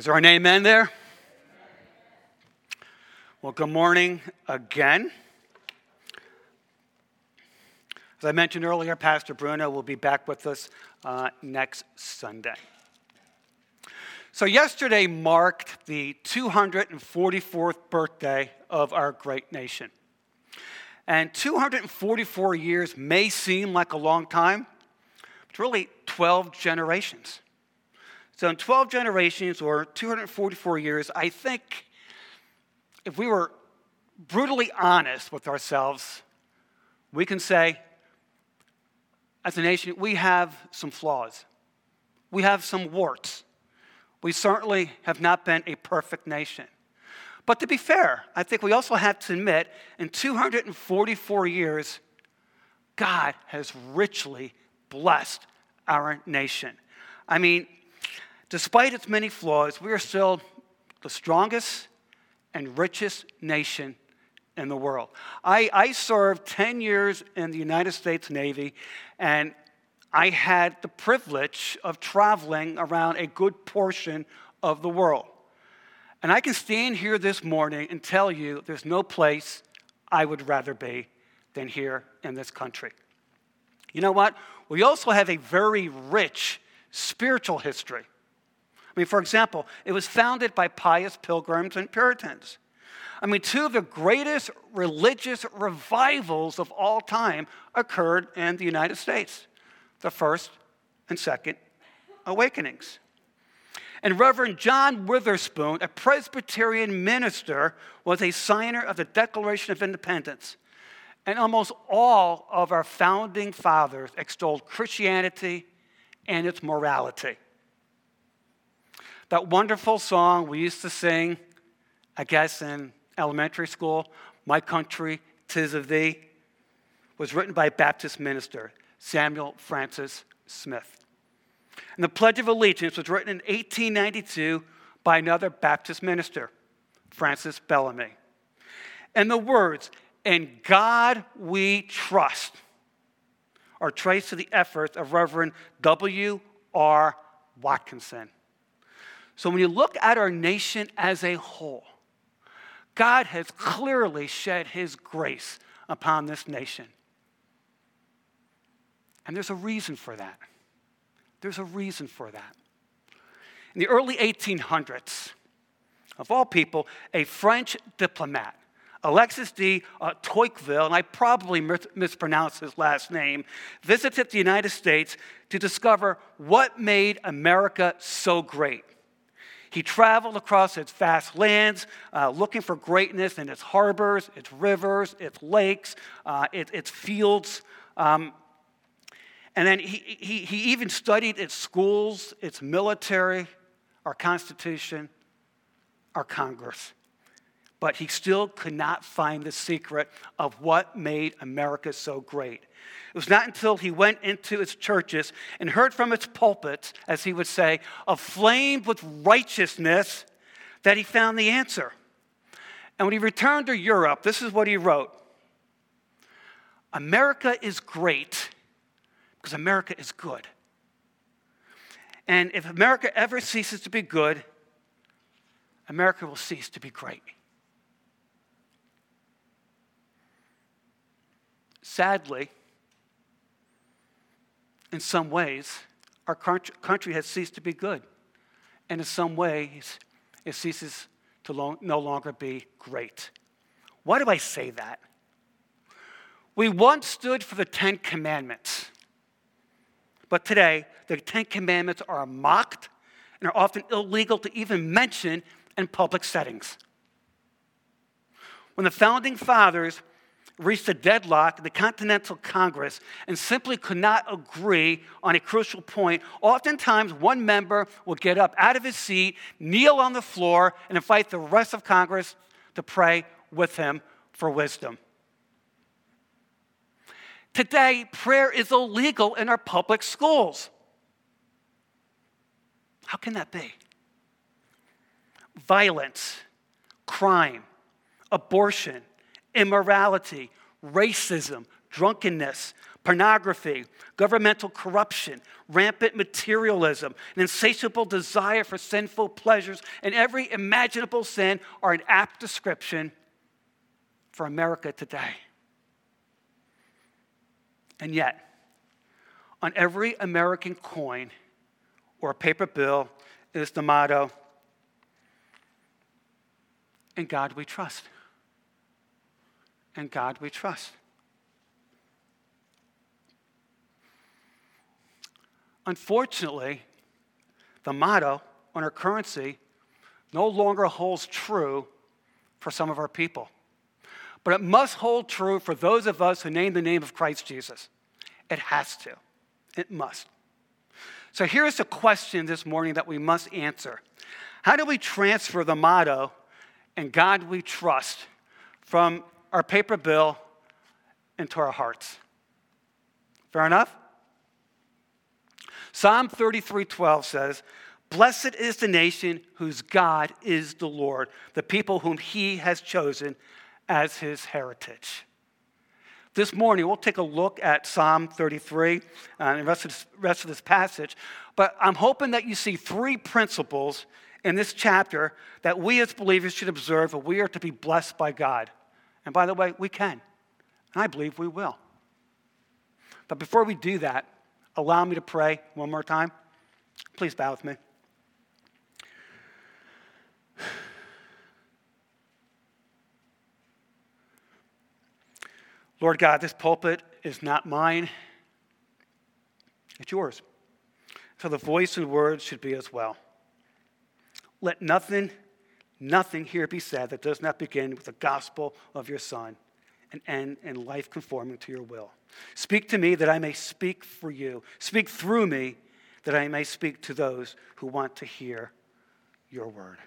Is there an amen there? Well, good morning again. As I mentioned earlier, Pastor Bruno will be back with us uh, next Sunday. So, yesterday marked the 244th birthday of our great nation. And 244 years may seem like a long time, it's really 12 generations. So, in 12 generations or 244 years, I think if we were brutally honest with ourselves, we can say, as a nation, we have some flaws. We have some warts. We certainly have not been a perfect nation. But to be fair, I think we also have to admit in 244 years, God has richly blessed our nation. I mean, Despite its many flaws, we are still the strongest and richest nation in the world. I, I served 10 years in the United States Navy, and I had the privilege of traveling around a good portion of the world. And I can stand here this morning and tell you there's no place I would rather be than here in this country. You know what? We also have a very rich spiritual history. I mean, for example, it was founded by pious pilgrims and Puritans. I mean, two of the greatest religious revivals of all time occurred in the United States the first and second awakenings. And Reverend John Witherspoon, a Presbyterian minister, was a signer of the Declaration of Independence. And almost all of our founding fathers extolled Christianity and its morality. That wonderful song we used to sing, I guess, in elementary school, My Country, Tis of Thee, was written by a Baptist minister, Samuel Francis Smith. And the Pledge of Allegiance was written in 1892 by another Baptist minister, Francis Bellamy. And the words, In God we trust, are traced to the efforts of Reverend W.R. Watkinson. So when you look at our nation as a whole, God has clearly shed his grace upon this nation. And there's a reason for that. There's a reason for that. In the early 1800s, of all people, a French diplomat, Alexis de uh, Tocqueville, and I probably mispronounced his last name, visited the United States to discover what made America so great. He traveled across its vast lands uh, looking for greatness in its harbors, its rivers, its lakes, uh, it, its fields. Um, and then he, he, he even studied its schools, its military, our Constitution, our Congress. But he still could not find the secret of what made America so great. It was not until he went into its churches and heard from its pulpits, as he would say, aflame with righteousness, that he found the answer. And when he returned to Europe, this is what he wrote America is great because America is good. And if America ever ceases to be good, America will cease to be great. Sadly, in some ways, our country has ceased to be good. And in some ways, it ceases to lo- no longer be great. Why do I say that? We once stood for the Ten Commandments. But today, the Ten Commandments are mocked and are often illegal to even mention in public settings. When the founding fathers reached a deadlock in the Continental Congress and simply could not agree on a crucial point, oftentimes one member would get up out of his seat, kneel on the floor, and invite the rest of Congress to pray with him for wisdom. Today, prayer is illegal in our public schools. How can that be? Violence, crime, abortion, immorality, racism, drunkenness, pornography, governmental corruption, rampant materialism, an insatiable desire for sinful pleasures, and every imaginable sin are an apt description for America today. And yet, on every American coin or paper bill is the motto, In God we trust. In God we trust. Unfortunately, the motto on our currency no longer holds true for some of our people. But it must hold true for those of us who name the name of Christ Jesus. It has to. It must. So here's a question this morning that we must answer How do we transfer the motto, and God we trust, from our paper bill into our hearts? Fair enough? Psalm 33:12 says, Blessed is the nation whose God is the Lord, the people whom he has chosen as his heritage. This morning, we'll take a look at Psalm 33 uh, and the rest of, this, rest of this passage, but I'm hoping that you see three principles in this chapter that we as believers should observe if we are to be blessed by God. And by the way, we can. And I believe we will. But before we do that, allow me to pray one more time. Please bow with me. Lord God, this pulpit is not mine, it's yours. So the voice and words should be as well. Let nothing, nothing here be said that does not begin with the gospel of your Son and end in life conforming to your will. Speak to me that I may speak for you. Speak through me that I may speak to those who want to hear your word.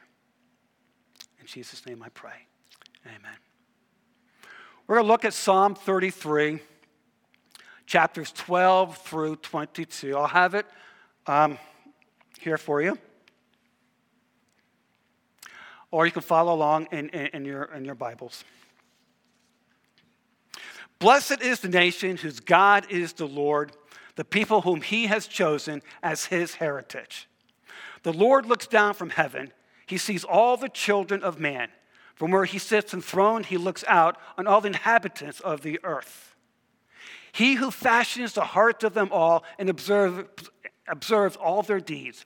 In Jesus' name I pray. Amen. We're going to look at Psalm 33, chapters 12 through 22. I'll have it um, here for you. Or you can follow along in, in, in, your, in your Bibles. Blessed is the nation whose God is the Lord, the people whom he has chosen as his heritage. The Lord looks down from heaven, he sees all the children of man. From where he sits enthroned, he looks out on all the inhabitants of the earth. He who fashions the hearts of them all and observe, observes all their deeds.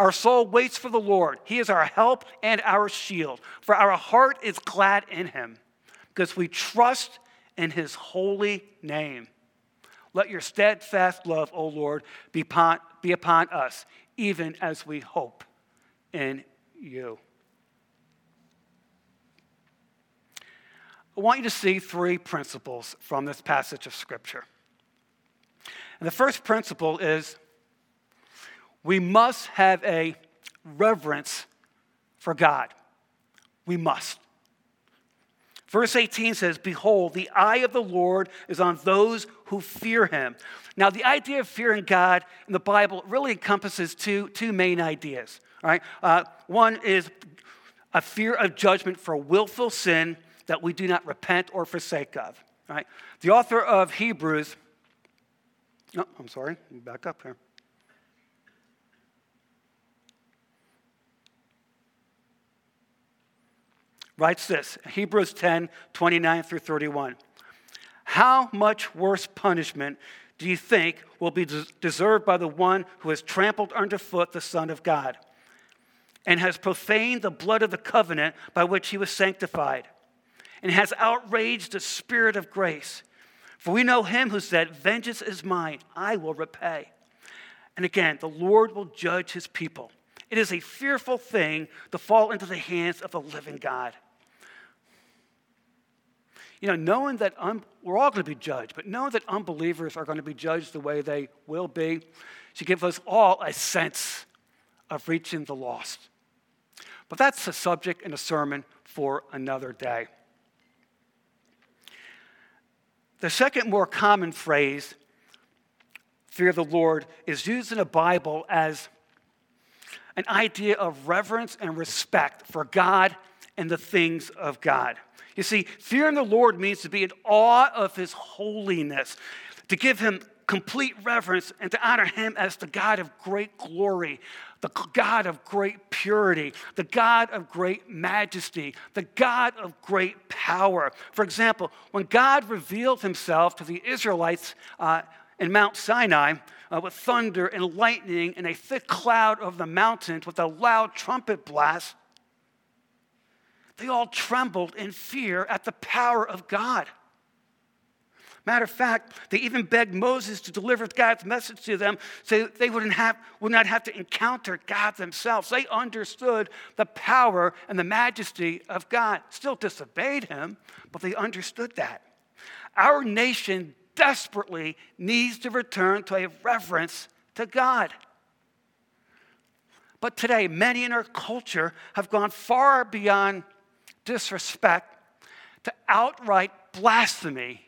Our soul waits for the Lord. He is our help and our shield, for our heart is glad in him because we trust in his holy name. Let your steadfast love, O Lord, be upon, be upon us, even as we hope in you. I want you to see three principles from this passage of Scripture. And the first principle is we must have a reverence for God. We must. Verse 18 says, Behold, the eye of the Lord is on those who fear him. Now, the idea of fearing God in the Bible really encompasses two, two main ideas. Right? Uh, one is a fear of judgment for willful sin that we do not repent or forsake of. Right? The author of Hebrews oh, I'm sorry. Back up here. Writes this Hebrews 10 29 through 31. How much worse punishment do you think will be deserved by the one who has trampled underfoot the Son of God and has profaned the blood of the covenant by which he was sanctified and has outraged the Spirit of grace? For we know him who said, Vengeance is mine, I will repay. And again, the Lord will judge his people. It is a fearful thing to fall into the hands of the living God. You know, knowing that un- we're all going to be judged, but knowing that unbelievers are going to be judged the way they will be should give us all a sense of reaching the lost. But that's a subject and a sermon for another day. The second more common phrase, fear of the Lord, is used in the Bible as an idea of reverence and respect for God and the things of God. You see, fearing the Lord means to be in awe of his holiness, to give him complete reverence and to honor him as the God of great glory, the God of great purity, the God of great majesty, the God of great power. For example, when God revealed himself to the Israelites uh, in Mount Sinai uh, with thunder and lightning and a thick cloud over the mountains with a loud trumpet blast, they all trembled in fear at the power of God. Matter of fact, they even begged Moses to deliver God's message to them so they wouldn't have, would not have to encounter God themselves. They understood the power and the majesty of God. Still disobeyed him, but they understood that. Our nation desperately needs to return to a reverence to God. But today, many in our culture have gone far beyond disrespect to outright blasphemy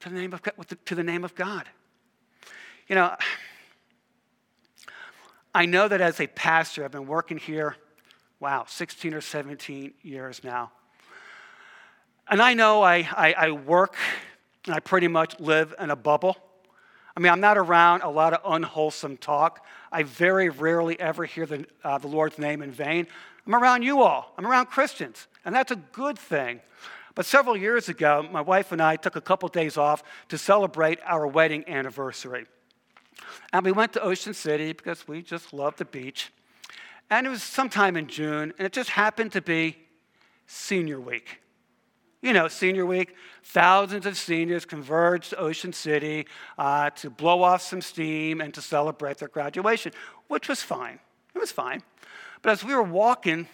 to the name of, to the name of God. You know, I know that as a pastor, I've been working here, wow, 16 or 17 years now. And I know I, I, I work and I pretty much live in a bubble. I mean, I'm not around a lot of unwholesome talk. I very rarely ever hear the, uh, the Lord's name in vain. I'm around you all, I'm around Christians, and that's a good thing. But several years ago, my wife and I took a couple days off to celebrate our wedding anniversary. And we went to Ocean City because we just love the beach. And it was sometime in June, and it just happened to be senior week. You know, senior week, thousands of seniors converged to Ocean City uh, to blow off some steam and to celebrate their graduation, which was fine. It was fine. But as we were walking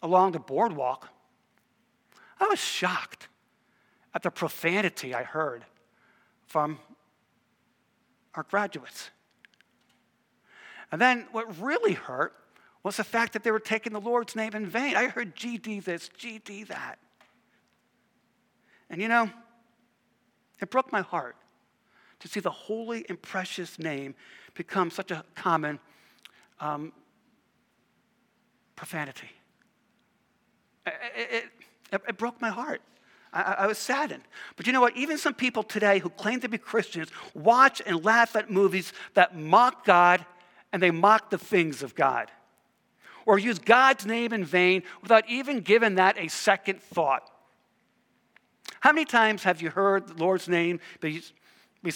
along the boardwalk, I was shocked at the profanity I heard from our graduates. And then what really hurt was the fact that they were taking the Lord's name in vain. I heard GD this, GD that. And you know, it broke my heart to see the holy and precious name become such a common um, profanity. It, it, it, broke my heart. I, I, was saddened. But you know what? Even some people today who claim to be Christians watch and laugh at movies that mock God and they mock the things of God. Or use God's name in vain without even giving that a second thought. How many times have you heard the Lord's name be, be,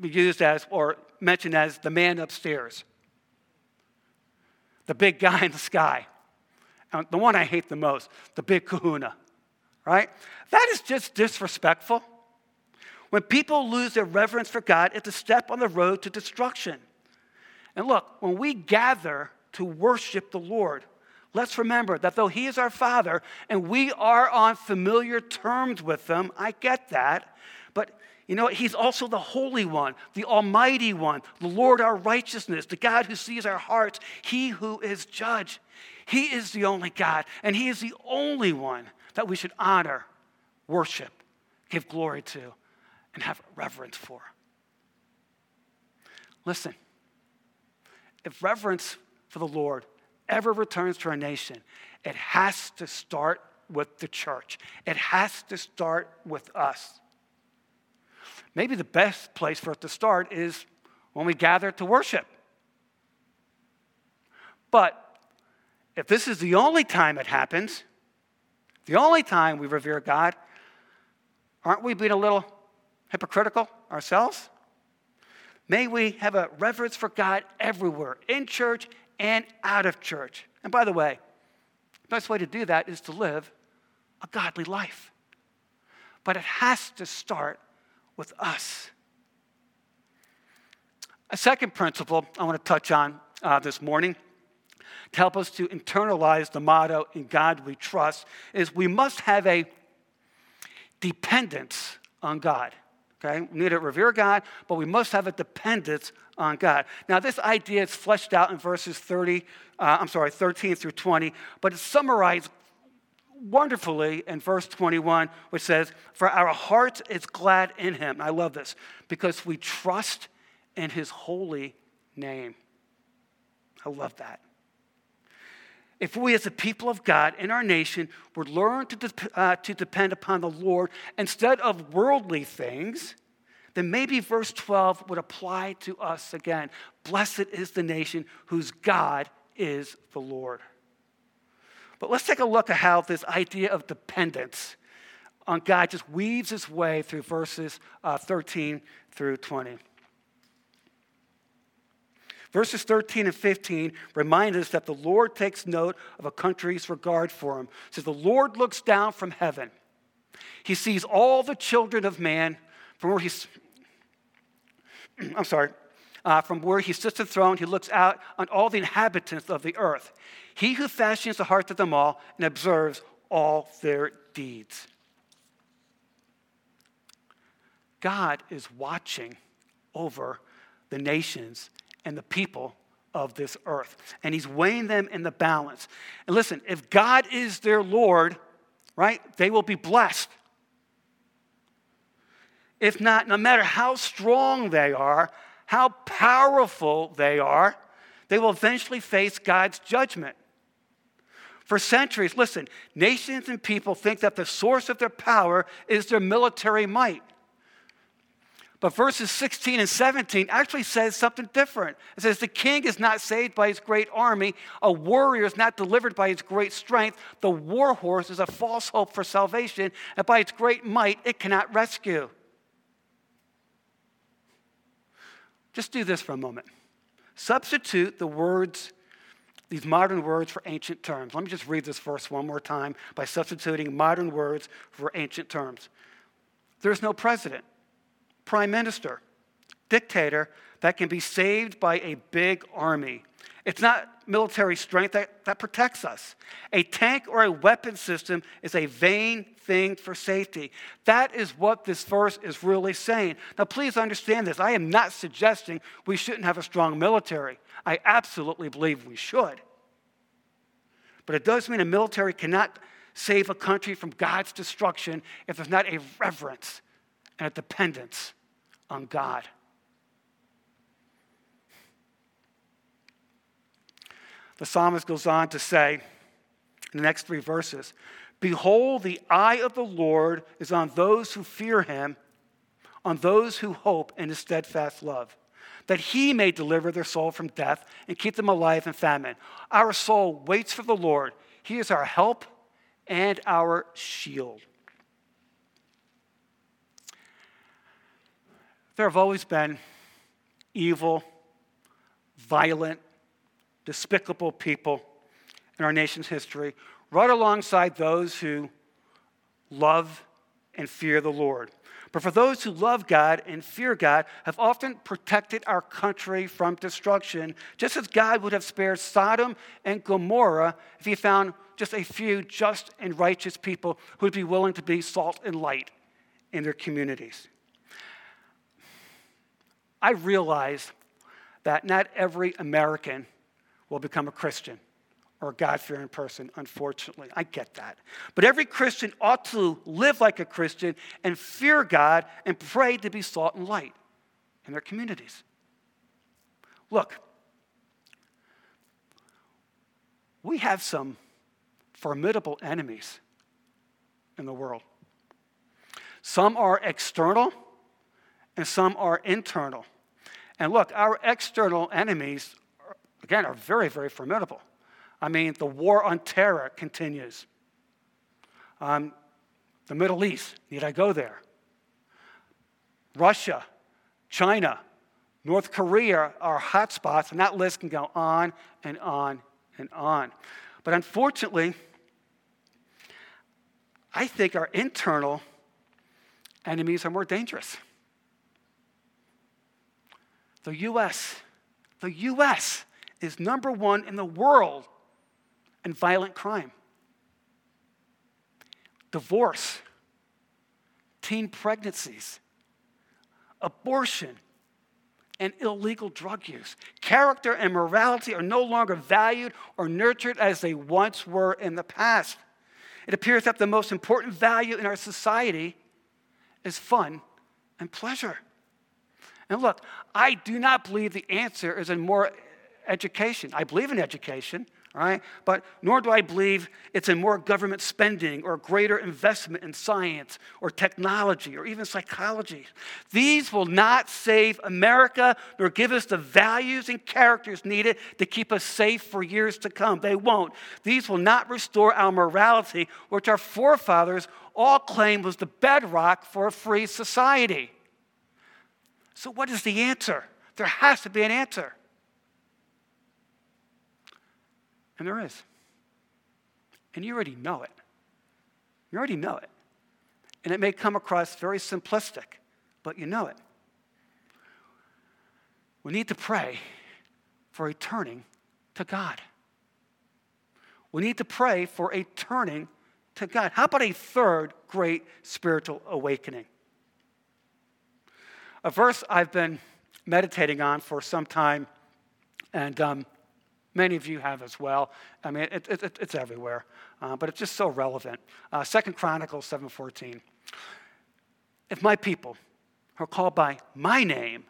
be used as or mentioned as the man upstairs? The big guy in the sky. And the one I hate the most, the big kahuna right? That is just disrespectful. When people lose their reverence for God, it's a step on the road to destruction. And look, when we gather to worship the Lord, let's remember that though He is our Father and we are on familiar terms with Him, I get that. But you know, He's also the Holy One, the Almighty One, the Lord our righteousness, the God who sees our hearts, He who is judge. He is the only God, and He is the only one that we should honor, worship, give glory to, and have reverence for. Listen, if reverence for the Lord ever returns to our nation, it has to start with the church. It has to start with us. Maybe the best place for it to start is when we gather to worship. But if this is the only time it happens, the only time we revere God, aren't we being a little hypocritical ourselves? May we have a reverence for God everywhere, in church and out of church. And by the way, the best way to do that is to live a godly life. But it has to start with us. A second principle I want to touch on uh, this morning to help us to internalize the motto, In God we trust, is we must have a dependence on God. Okay? We need to revere God, but we must have a dependence on God. Now, this idea is fleshed out in verses 30, uh, I'm sorry, 13 through 20, but it's summarized wonderfully in verse 21, which says, For our heart is glad in him. I love this because we trust in his holy name. I love that. If we, as a people of God in our nation, would learn to, de- uh, to depend upon the Lord instead of worldly things, then maybe verse 12 would apply to us again. Blessed is the nation whose God is the Lord. But let's take a look at how this idea of dependence on God just weaves its way through verses uh, 13 through 20. Verses 13 and 15 remind us that the Lord takes note of a country's regard for him. It says, The Lord looks down from heaven. He sees all the children of man from where he's, I'm sorry, uh, from where he sits enthroned, he looks out on all the inhabitants of the earth. He who fashions the hearts of them all and observes all their deeds. God is watching over the nations and the people of this earth. And he's weighing them in the balance. And listen, if God is their Lord, right, they will be blessed. If not, no matter how strong they are, how powerful they are, they will eventually face God's judgment. For centuries, listen, nations and people think that the source of their power is their military might. But verses 16 and 17 actually says something different. It says, The king is not saved by his great army, a warrior is not delivered by his great strength. The war horse is a false hope for salvation, and by its great might, it cannot rescue. Just do this for a moment. Substitute the words, these modern words for ancient terms. Let me just read this verse one more time by substituting modern words for ancient terms. There's no president prime minister, dictator that can be saved by a big army. It's not military strength that, that protects us. A tank or a weapon system is a vain thing for safety. That is what this verse is really saying. Now, please understand this. I am not suggesting we shouldn't have a strong military. I absolutely believe we should. But it does mean a military cannot save a country from God's destruction if there's not a reverence and a dependence on God. The psalmist goes on to say in the next three verses Behold, the eye of the Lord is on those who fear him, on those who hope in his steadfast love, that he may deliver their soul from death and keep them alive in famine. Our soul waits for the Lord. He is our help and our shield. There have always been evil, violent, despicable people in our nation's history, right alongside those who love and fear the Lord. But for those who love God and fear God, have often protected our country from destruction, just as God would have spared Sodom and Gomorrah if he found just a few just and righteous people who would be willing to be salt and light in their communities. I realize that not every American will become a Christian or a God fearing person, unfortunately. I get that. But every Christian ought to live like a Christian and fear God and pray to be salt and light in their communities. Look, we have some formidable enemies in the world. Some are external and some are internal. And look, our external enemies, again, are very, very formidable. I mean, the war on terror continues. Um, the Middle East, need I go there? Russia, China, North Korea are hotspots, and that list can go on and on and on. But unfortunately, I think our internal enemies are more dangerous. The US, the US is number one in the world in violent crime. Divorce, teen pregnancies, abortion, and illegal drug use. Character and morality are no longer valued or nurtured as they once were in the past. It appears that the most important value in our society is fun and pleasure. And look, I do not believe the answer is in more education. I believe in education, right? But nor do I believe it's in more government spending or greater investment in science or technology or even psychology. These will not save America nor give us the values and characters needed to keep us safe for years to come. They won't. These will not restore our morality, which our forefathers all claimed was the bedrock for a free society. So, what is the answer? There has to be an answer. And there is. And you already know it. You already know it. And it may come across very simplistic, but you know it. We need to pray for a turning to God. We need to pray for a turning to God. How about a third great spiritual awakening? A verse I've been meditating on for some time, and um, Many of you have as well. I mean, it, it, it's everywhere, uh, but it's just so relevant. Uh, Second Chronicles 7.14. If my people who are called by my name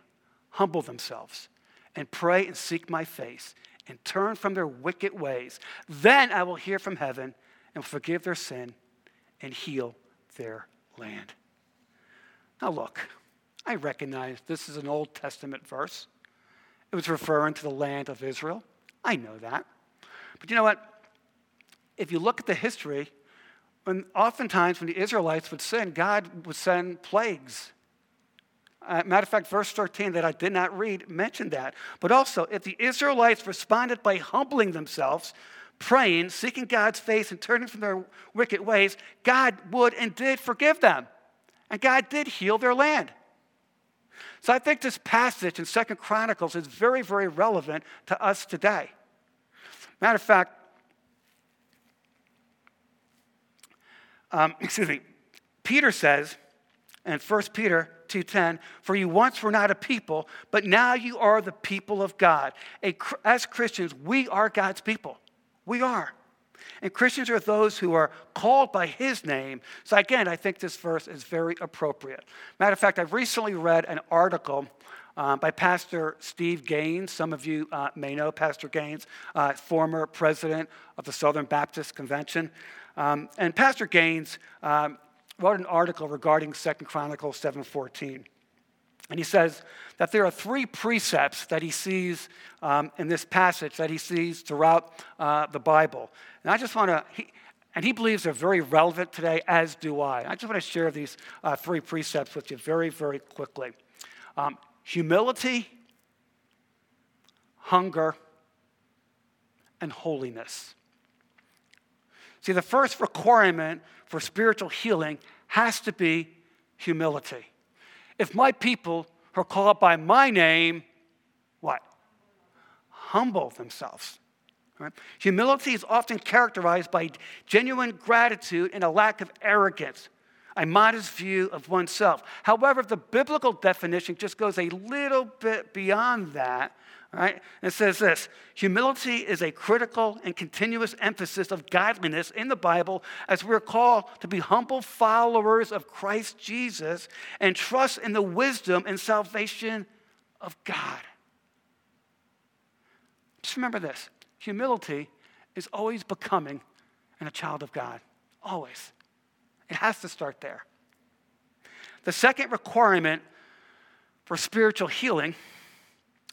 humble themselves and pray and seek my face and turn from their wicked ways, then I will hear from heaven and forgive their sin and heal their land. Now, look, I recognize this is an Old Testament verse. It was referring to the land of Israel. I know that. But you know what? If you look at the history, when oftentimes when the Israelites would sin, God would send plagues. Uh, matter of fact, verse 13 that I did not read mentioned that. But also, if the Israelites responded by humbling themselves, praying, seeking God's face, and turning from their wicked ways, God would and did forgive them. And God did heal their land. So I think this passage in Second Chronicles is very, very relevant to us today. Matter of fact, um, excuse me, Peter says in 1 Peter 2.10, For you once were not a people, but now you are the people of God. A, as Christians, we are God's people. We are. And Christians are those who are called by his name. So, again, I think this verse is very appropriate. Matter of fact, I've recently read an article uh, by Pastor Steve Gaines. Some of you uh, may know Pastor Gaines, uh, former president of the Southern Baptist Convention. Um, and Pastor Gaines um, wrote an article regarding Second Chronicles 7.14. And he says that there are three precepts that he sees um, in this passage that he sees throughout uh, the Bible. And I just want to, and he believes they're very relevant today, as do I. I just want to share these uh, three precepts with you very, very quickly um, humility, hunger, and holiness. See, the first requirement for spiritual healing has to be humility if my people who are called by my name, what? Humble themselves. Right? Humility is often characterized by genuine gratitude and a lack of arrogance, a modest view of oneself. However, the biblical definition just goes a little bit beyond that Right? It says this humility is a critical and continuous emphasis of godliness in the Bible as we're called to be humble followers of Christ Jesus and trust in the wisdom and salvation of God. Just remember this humility is always becoming and a child of God. Always. It has to start there. The second requirement for spiritual healing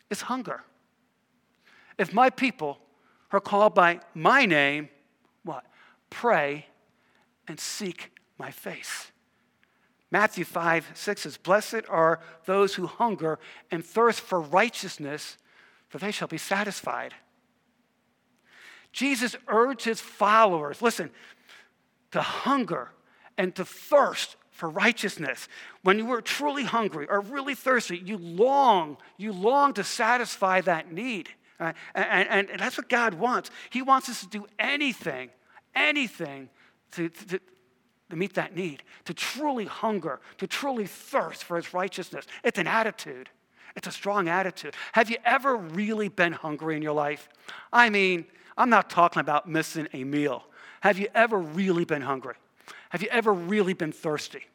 is hunger. If my people are called by my name, what? Pray and seek my face. Matthew 5, 6 says, Blessed are those who hunger and thirst for righteousness, for they shall be satisfied. Jesus urged his followers, listen, to hunger and to thirst for righteousness. When you are truly hungry or really thirsty, you long, you long to satisfy that need. Right? And, and, and, that's what God wants. He wants us to do anything, anything to, to, to meet that need, to truly hunger, to truly thirst for his righteousness. It's an attitude. It's a strong attitude. Have you ever really been hungry in your life? I mean, I'm not talking about missing a meal. Have you ever really been hungry? Have you ever really been thirsty?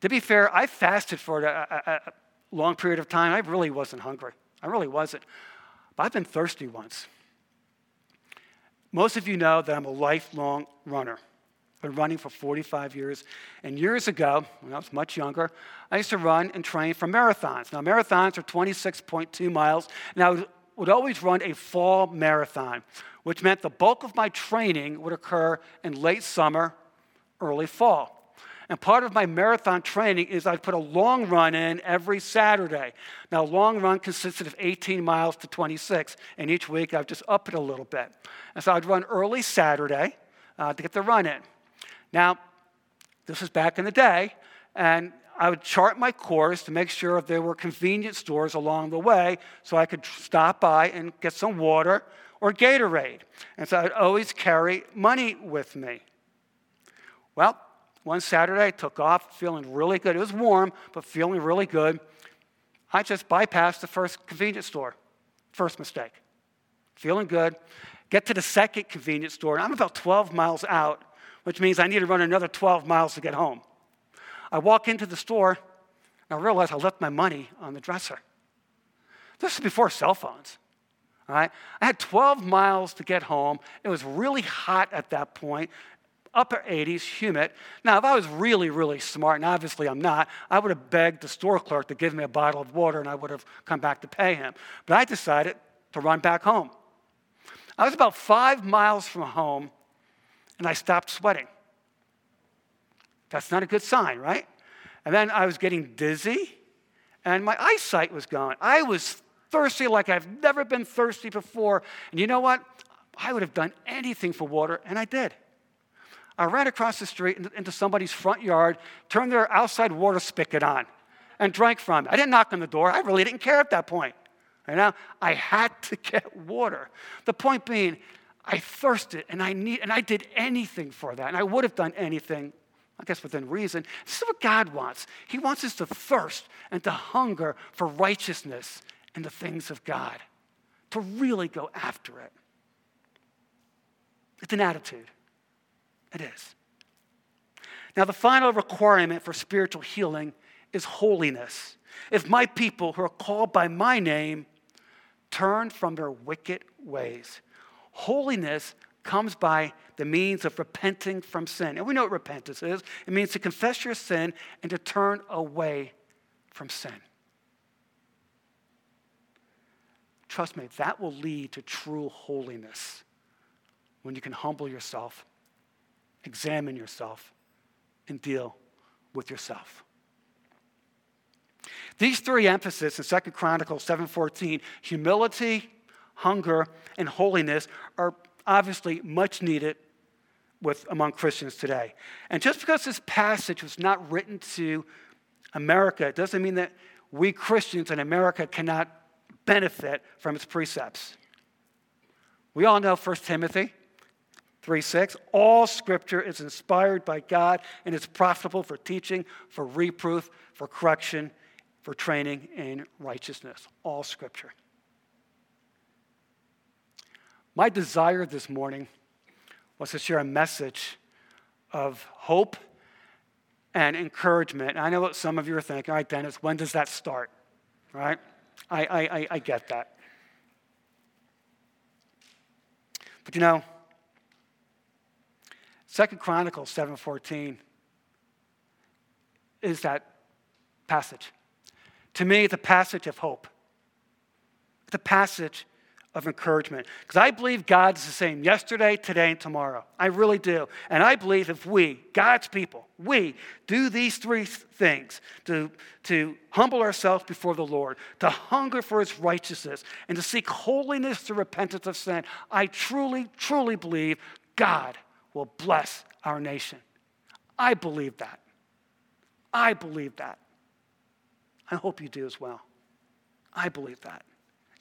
To be fair, I fasted for a, a, a long period of time. I really wasn't hungry. I really wasn't. But I've been thirsty once. Most of you know that I'm a lifelong runner. I've been running for 45 years. And years ago, when I was much younger, I used to run and train for marathons. Now, marathons are 26.2 miles, and I would, would always run a fall marathon, which meant the bulk of my training would occur in late summer, early fall. And part of my marathon training is I'd put a long run in every Saturday. Now, long run consisted of 18 miles to 26, and each week I'd just up it a little bit. And so I'd run early Saturday uh, to get the run in. Now, this was back in the day, and I would chart my course to make sure if there were convenience stores along the way so I could stop by and get some water or Gatorade. And so I'd always carry money with me. Well, one Saturday, I took off feeling really good. It was warm, but feeling really good. I just bypassed the first convenience store. First mistake. Feeling good. Get to the second convenience store, and I'm about 12 miles out, which means I need to run another 12 miles to get home. I walk into the store, and I realize I left my money on the dresser. This is before cell phones. All right? I had 12 miles to get home. It was really hot at that point upper 80s, humid. Now, if I was really, really smart, and obviously I'm not, I would have begged the store clerk to give me a bottle of water and I would have come back to pay him. But I decided to run back home. I was about five miles from home and I stopped sweating. That's not a good sign, right? And then I was getting dizzy and my eyesight was gone. I was thirsty like I've never been thirsty before. And you know what? I would have done anything for water, and I did. I ran across the street into somebody's front yard, turned their outside water spigot on, and drank from it. I didn't knock on the door. I really didn't care at that point. You know, I had to get water. The point being, I thirsted and I need and I did anything for that. And I would have done anything, I guess within reason. This is what God wants. He wants us to thirst and to hunger for righteousness and the things of God. To really go after it. It's an attitude. It is. Now, the final requirement for spiritual healing is holiness. If my people who are called by my name turn from their wicked ways, holiness comes by the means of repenting from sin. And we know what repentance is it means to confess your sin and to turn away from sin. Trust me, that will lead to true holiness when you can humble yourself examine yourself and deal with yourself. These three emphases in Second Chronicles 7:14, humility, hunger, and holiness are obviously much needed with among Christians today. And just because this passage was not written to America, it doesn't mean that we Christians in America cannot benefit from its precepts. We all know 1 Timothy 3 6. All scripture is inspired by God and is profitable for teaching, for reproof, for correction, for training in righteousness. All scripture. My desire this morning was to share a message of hope and encouragement. And I know what some of you are thinking, all right, Dennis, when does that start? Right? I, I, I get that. But you know, Second Chronicles 7:14 is that passage. To me, it's a passage of hope. It's a passage of encouragement. Because I believe God's the same yesterday, today, and tomorrow. I really do. And I believe if we, God's people, we do these three things to, to humble ourselves before the Lord, to hunger for his righteousness, and to seek holiness through repentance of sin, I truly, truly believe God will bless our nation. I believe that. I believe that. I hope you do as well. I believe that.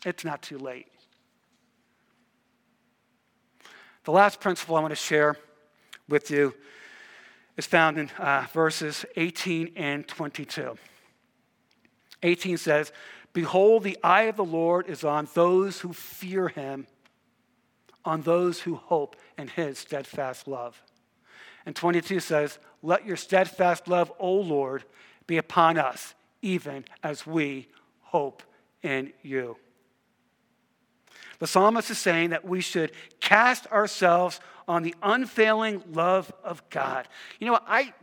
It's not too late. The last principle I want to share with you is found in uh, verses 18 and 22. 18 says, Behold, the eye of the Lord is on those who fear him, on those who hope in his steadfast love. And 22 says, Let your steadfast love, O Lord, be upon us, even as we hope in you. The psalmist is saying that we should cast ourselves on the unfailing love of God. You know, I,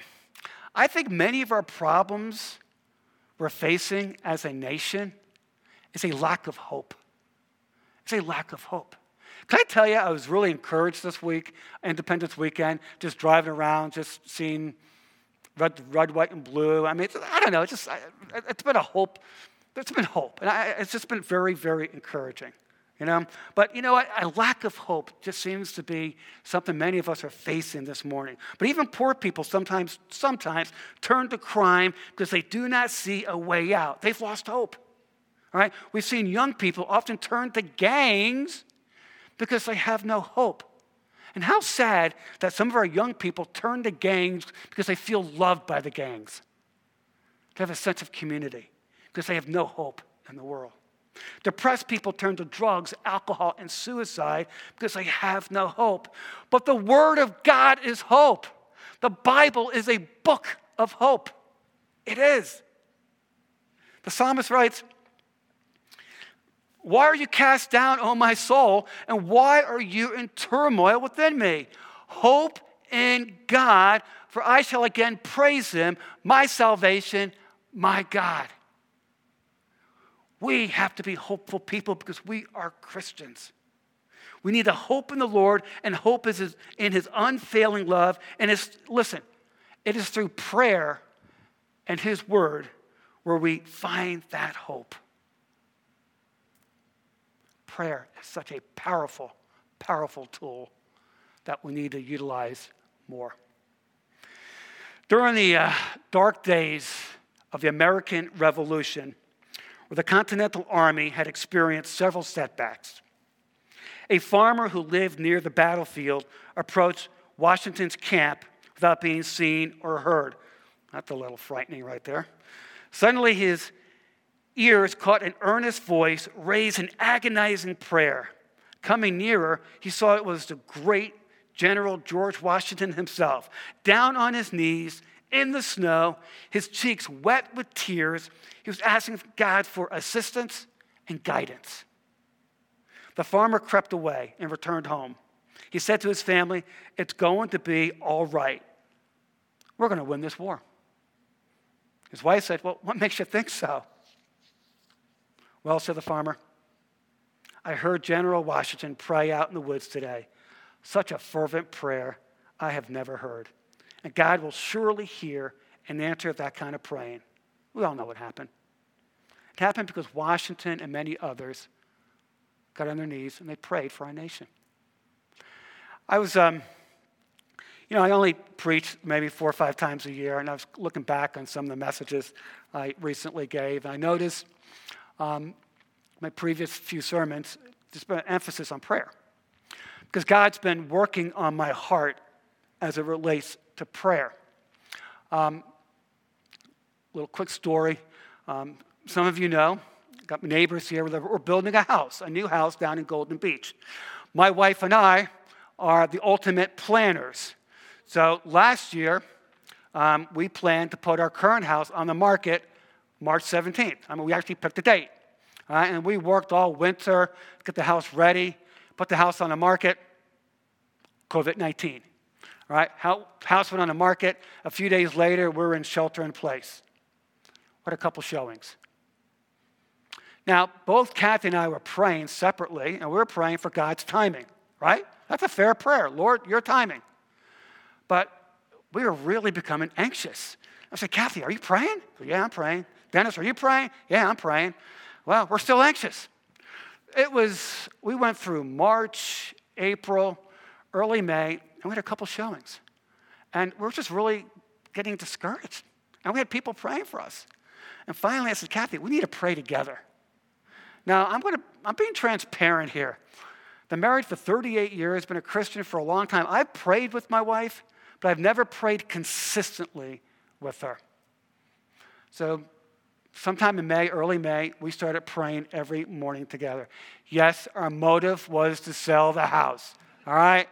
I think many of our problems we're facing as a nation is a lack of hope. It's a lack of hope. Can I tell you, I was really encouraged this week, Independence weekend, just driving around, just seeing red, red white, and blue. I mean, I don't know, it's just, it's been a hope. It's been hope. And I, it's just been very, very encouraging. You know? But you know what? A lack of hope just seems to be something many of us are facing this morning. But even poor people sometimes, sometimes turn to crime because they do not see a way out. They've lost hope. All right? We've seen young people often turn to gangs because they have no hope. And how sad that some of our young people turn to gangs because they feel loved by the gangs. They have a sense of community because they have no hope in the world. Depressed people turn to drugs, alcohol, and suicide because they have no hope. But the Word of God is hope. The Bible is a book of hope. It is. The psalmist writes, Why are you cast down, O my soul? And why are you in turmoil within me? Hope in God, for I shall again praise him, my salvation, my God. We have to be hopeful people because we are Christians. We need to hope in the Lord, and hope is in his unfailing love. And it's, listen, it is through prayer and his word where we find that hope. Prayer is such a powerful, powerful tool that we need to utilize more. During the uh, dark days of the American Revolution, where the Continental Army had experienced several setbacks. A farmer who lived near the battlefield approached Washington's camp without being seen or heard. That's a little frightening right there. Suddenly, his ears caught an earnest voice raise an agonizing prayer. Coming nearer, he saw it was the great General George Washington himself, down on his knees in the snow, his cheeks wet with tears. He was asking God for assistance and guidance. The farmer crept away and returned home. He said to his family, It's going to be all right. We're going to win this war. His wife said, Well, what makes you think so? Well, said the farmer, I heard General Washington pray out in the woods today. Such a fervent prayer I have never heard. And God will surely hear and answer that kind of praying. We all know what happened. It happened because Washington and many others got on their knees and they prayed for our nation. I was, um, you know, I only preach maybe four or five times a year, and I was looking back on some of the messages I recently gave, and I noticed um, my previous few sermons, just been an emphasis on prayer. Because God's been working on my heart as it relates to prayer. Um, little quick story. Um, some of you know, got neighbors here. We're building a house, a new house down in Golden Beach. My wife and I are the ultimate planners. So last year, um, we planned to put our current house on the market March 17th. I mean, we actually picked a date. and we worked all winter get the house ready, put the house on the market. COVID 19 right? House went on the market. A few days later, we're in shelter in place. What a couple showings. Now, both Kathy and I were praying separately, and we were praying for God's timing, right? That's a fair prayer. Lord, your timing. But we were really becoming anxious. I said, Kathy, are you praying? Yeah, I'm praying. Dennis, are you praying? Yeah, I'm praying. Well, we're still anxious. It was, we went through March, April, early May, and we had a couple showings. And we are just really getting discouraged. And we had people praying for us. And finally, I said, Kathy, we need to pray together. Now, I'm, to, I'm being transparent here. Been married for 38 years, been a Christian for a long time. I've prayed with my wife, but I've never prayed consistently with her. So, sometime in May, early May, we started praying every morning together. Yes, our motive was to sell the house, all right?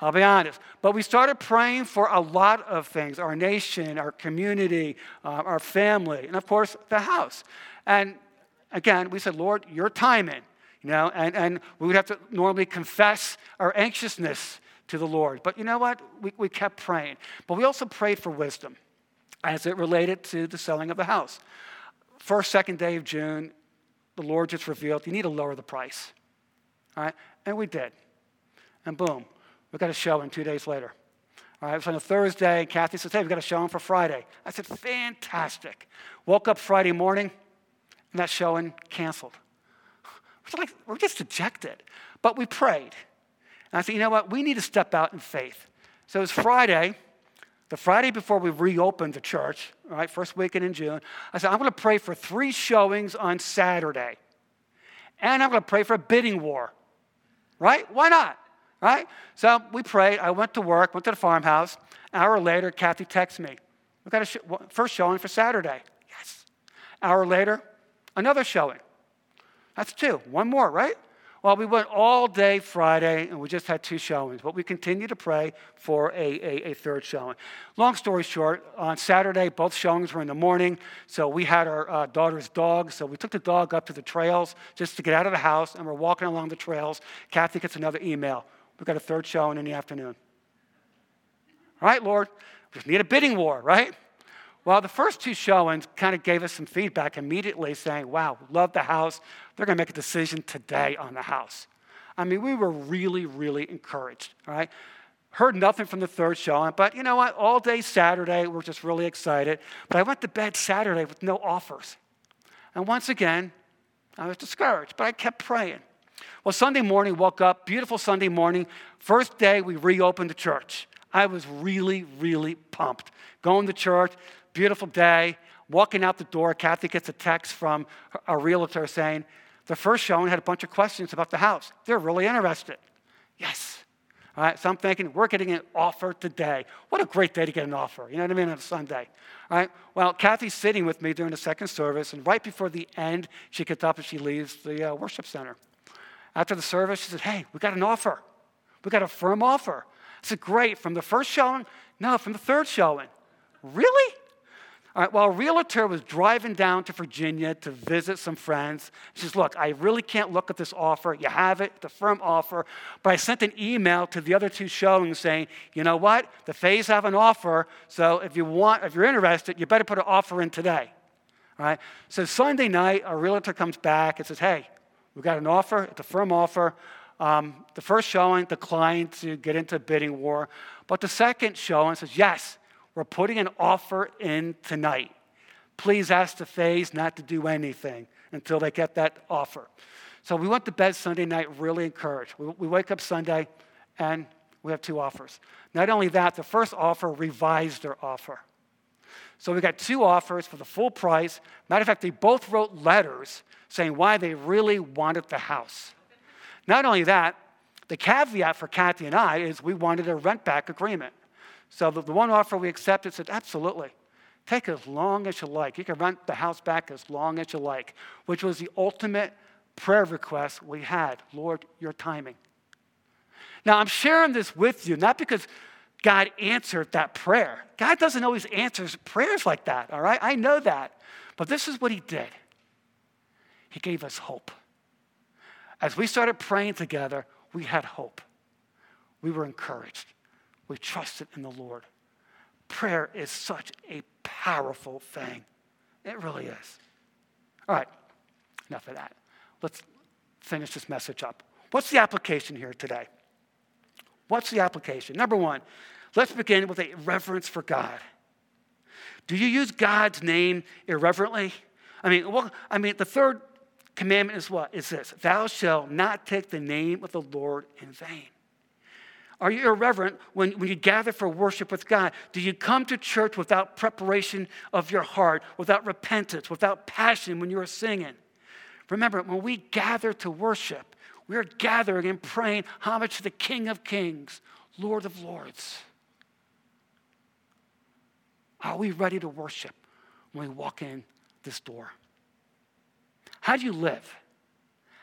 I'll be honest. But we started praying for a lot of things our nation, our community, uh, our family, and of course, the house. And again, we said, Lord, your timing, you know, and, and we would have to normally confess our anxiousness to the Lord. But you know what? We, we kept praying. But we also prayed for wisdom as it related to the selling of the house. First, second day of June, the Lord just revealed you need to lower the price. All right? And we did. And boom, we got a showing two days later. All right, it was on a Thursday. Kathy says, Hey, we've got a showing for Friday. I said, Fantastic. Woke up Friday morning, and that showing canceled. We're, like, we're just dejected. But we prayed. And I said, You know what? We need to step out in faith. So it was Friday, the Friday before we reopened the church, right, first weekend in June. I said, I'm going to pray for three showings on Saturday. And I'm going to pray for a bidding war. Right? Why not? right? So we prayed. I went to work, went to the farmhouse. An hour later, Kathy texts me. We got a sh- first showing for Saturday. Yes. Hour later, another showing. That's two. One more, right? Well, we went all day Friday and we just had two showings, but we continue to pray for a, a, a, third showing. Long story short, on Saturday, both showings were in the morning, so we had our uh, daughter's dog, so we took the dog up to the trails just to get out of the house, and we're walking along the trails. Kathy gets another email. We've got a third showing in the afternoon. All right, Lord, we just need a bidding war, right? Well, the first two showings kind of gave us some feedback immediately saying, wow, love the house. They're going to make a decision today on the house. I mean, we were really, really encouraged, right? Heard nothing from the third showing, but you know what? All day Saturday, we're just really excited. But I went to bed Saturday with no offers. And once again, I was discouraged, but I kept praying. Well, Sunday morning, woke up, beautiful Sunday morning. First day we reopened the church. I was really, really pumped. Going to church, beautiful day. Walking out the door, Kathy gets a text from a realtor saying, the first showing had a bunch of questions about the house. They're really interested. Yes. All right, so I'm thinking, we're getting an offer today. What a great day to get an offer. You know what I mean? On a Sunday. All right, well, Kathy's sitting with me during the second service, and right before the end, she gets up and she leaves the uh, worship center. After the service, she said, Hey, we got an offer. We got a firm offer. I said, Great. From the first showing? No, from the third showing. Really? All right, well, a realtor was driving down to Virginia to visit some friends. She says, Look, I really can't look at this offer. You have it, the firm offer. But I sent an email to the other two showings saying, You know what? The Fays have an offer. So if you want, if you're interested, you better put an offer in today. All right? So Sunday night, a realtor comes back and says, Hey, we got an offer, it's a firm offer. Um, the first showing declined to get into a bidding war, but the second showing says, yes, we're putting an offer in tonight. Please ask the Fays not to do anything until they get that offer. So we went to bed Sunday night really encouraged. We, we wake up Sunday and we have two offers. Not only that, the first offer revised their offer. So we got two offers for the full price. Matter of fact, they both wrote letters saying why they really wanted the house. Not only that, the caveat for Kathy and I is we wanted a rent back agreement. So the, the one offer we accepted said, absolutely. Take as long as you like. You can rent the house back as long as you like, which was the ultimate prayer request we had. Lord, your timing. Now, I'm sharing this with you, not because God answered that prayer. God doesn't always answer prayers like that, all right? I know that. But this is what He did He gave us hope. As we started praying together, we had hope. We were encouraged. We trusted in the Lord. Prayer is such a powerful thing. It really is. All right, enough of that. Let's finish this message up. What's the application here today? What's the application? Number one, let's begin with a reverence for God. Do you use God's name irreverently? I mean, well, I mean, the third commandment is what? Is this Thou shalt not take the name of the Lord in vain. Are you irreverent when, when you gather for worship with God? Do you come to church without preparation of your heart, without repentance, without passion when you're singing? Remember, when we gather to worship, we're gathering and praying homage to the King of Kings, Lord of Lords. Are we ready to worship when we walk in this door? How do you live?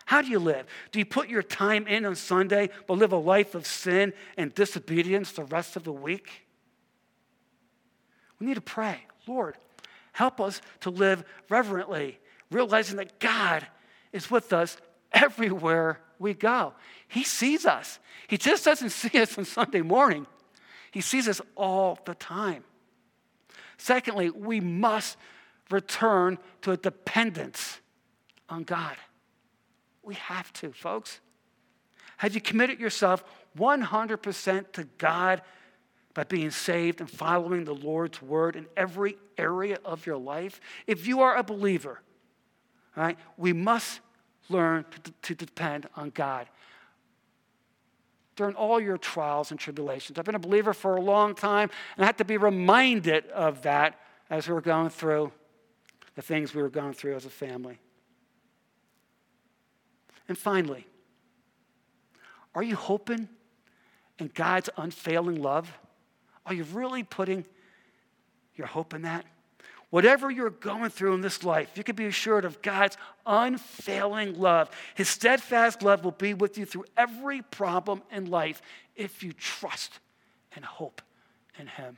How do you live? Do you put your time in on Sunday but live a life of sin and disobedience the rest of the week? We need to pray, Lord, help us to live reverently, realizing that God is with us everywhere we go. He sees us. He just doesn't see us on Sunday morning, He sees us all the time. Secondly, we must return to a dependence on God. We have to, folks. Have you committed yourself 100% to God by being saved and following the Lord's word in every area of your life? If you are a believer, right, we must learn to, to depend on God during all your trials and tribulations. I've been a believer for a long time, and I had to be reminded of that as we were going through the things we were going through as a family. And finally, are you hoping in God's unfailing love? Are you really putting your hope in that? Whatever you're going through in this life, you can be assured of God's unfailing love. His steadfast love will be with you through every problem in life if you trust and hope in Him.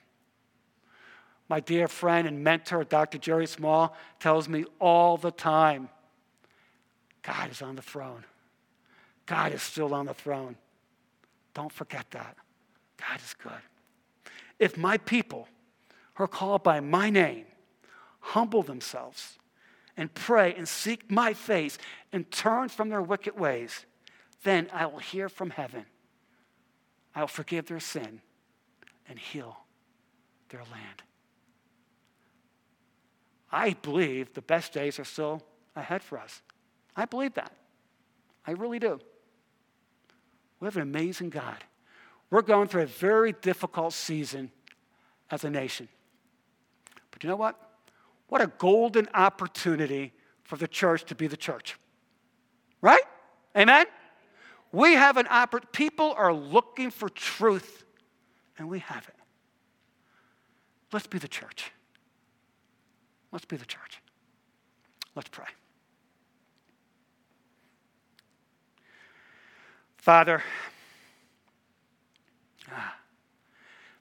My dear friend and mentor, Dr. Jerry Small, tells me all the time God is on the throne. God is still on the throne. Don't forget that. God is good. If my people who are called by my name humble themselves and pray and seek my face and turn from their wicked ways, then I will hear from heaven. I will forgive their sin and heal their land. I believe the best days are still ahead for us. I believe that. I really do. We have an amazing God. We're going through a very difficult season as a nation. But you know what? What a golden opportunity for the church to be the church. Right? Amen? We have an opportunity. People are looking for truth, and we have it. Let's be the church. Let's be the church. Let's pray. Father,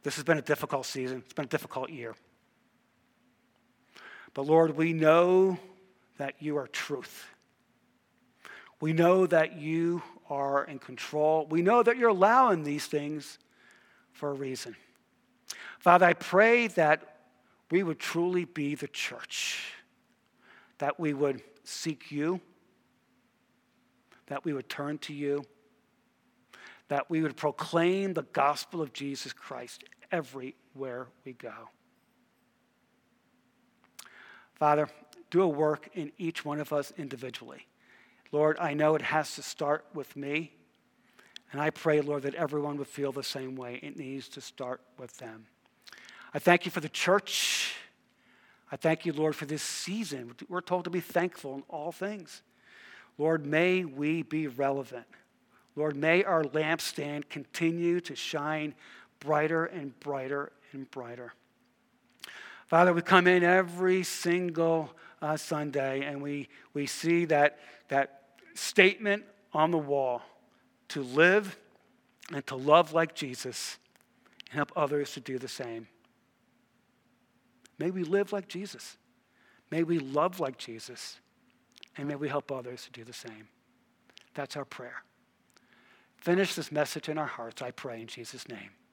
this has been a difficult season. It's been a difficult year. But Lord, we know that you are truth. We know that you are in control. We know that you're allowing these things for a reason. Father, I pray that we would truly be the church, that we would seek you, that we would turn to you, that we would proclaim the gospel of Jesus Christ everywhere we go. Father, do a work in each one of us individually. Lord, I know it has to start with me. And I pray, Lord, that everyone would feel the same way. It needs to start with them. I thank you for the church. I thank you, Lord, for this season. We're told to be thankful in all things. Lord, may we be relevant. Lord, may our lampstand continue to shine brighter and brighter and brighter. Father, we come in every single uh, Sunday and we, we see that, that statement on the wall to live and to love like Jesus and help others to do the same. May we live like Jesus. May we love like Jesus. And may we help others to do the same. That's our prayer. Finish this message in our hearts, I pray, in Jesus' name.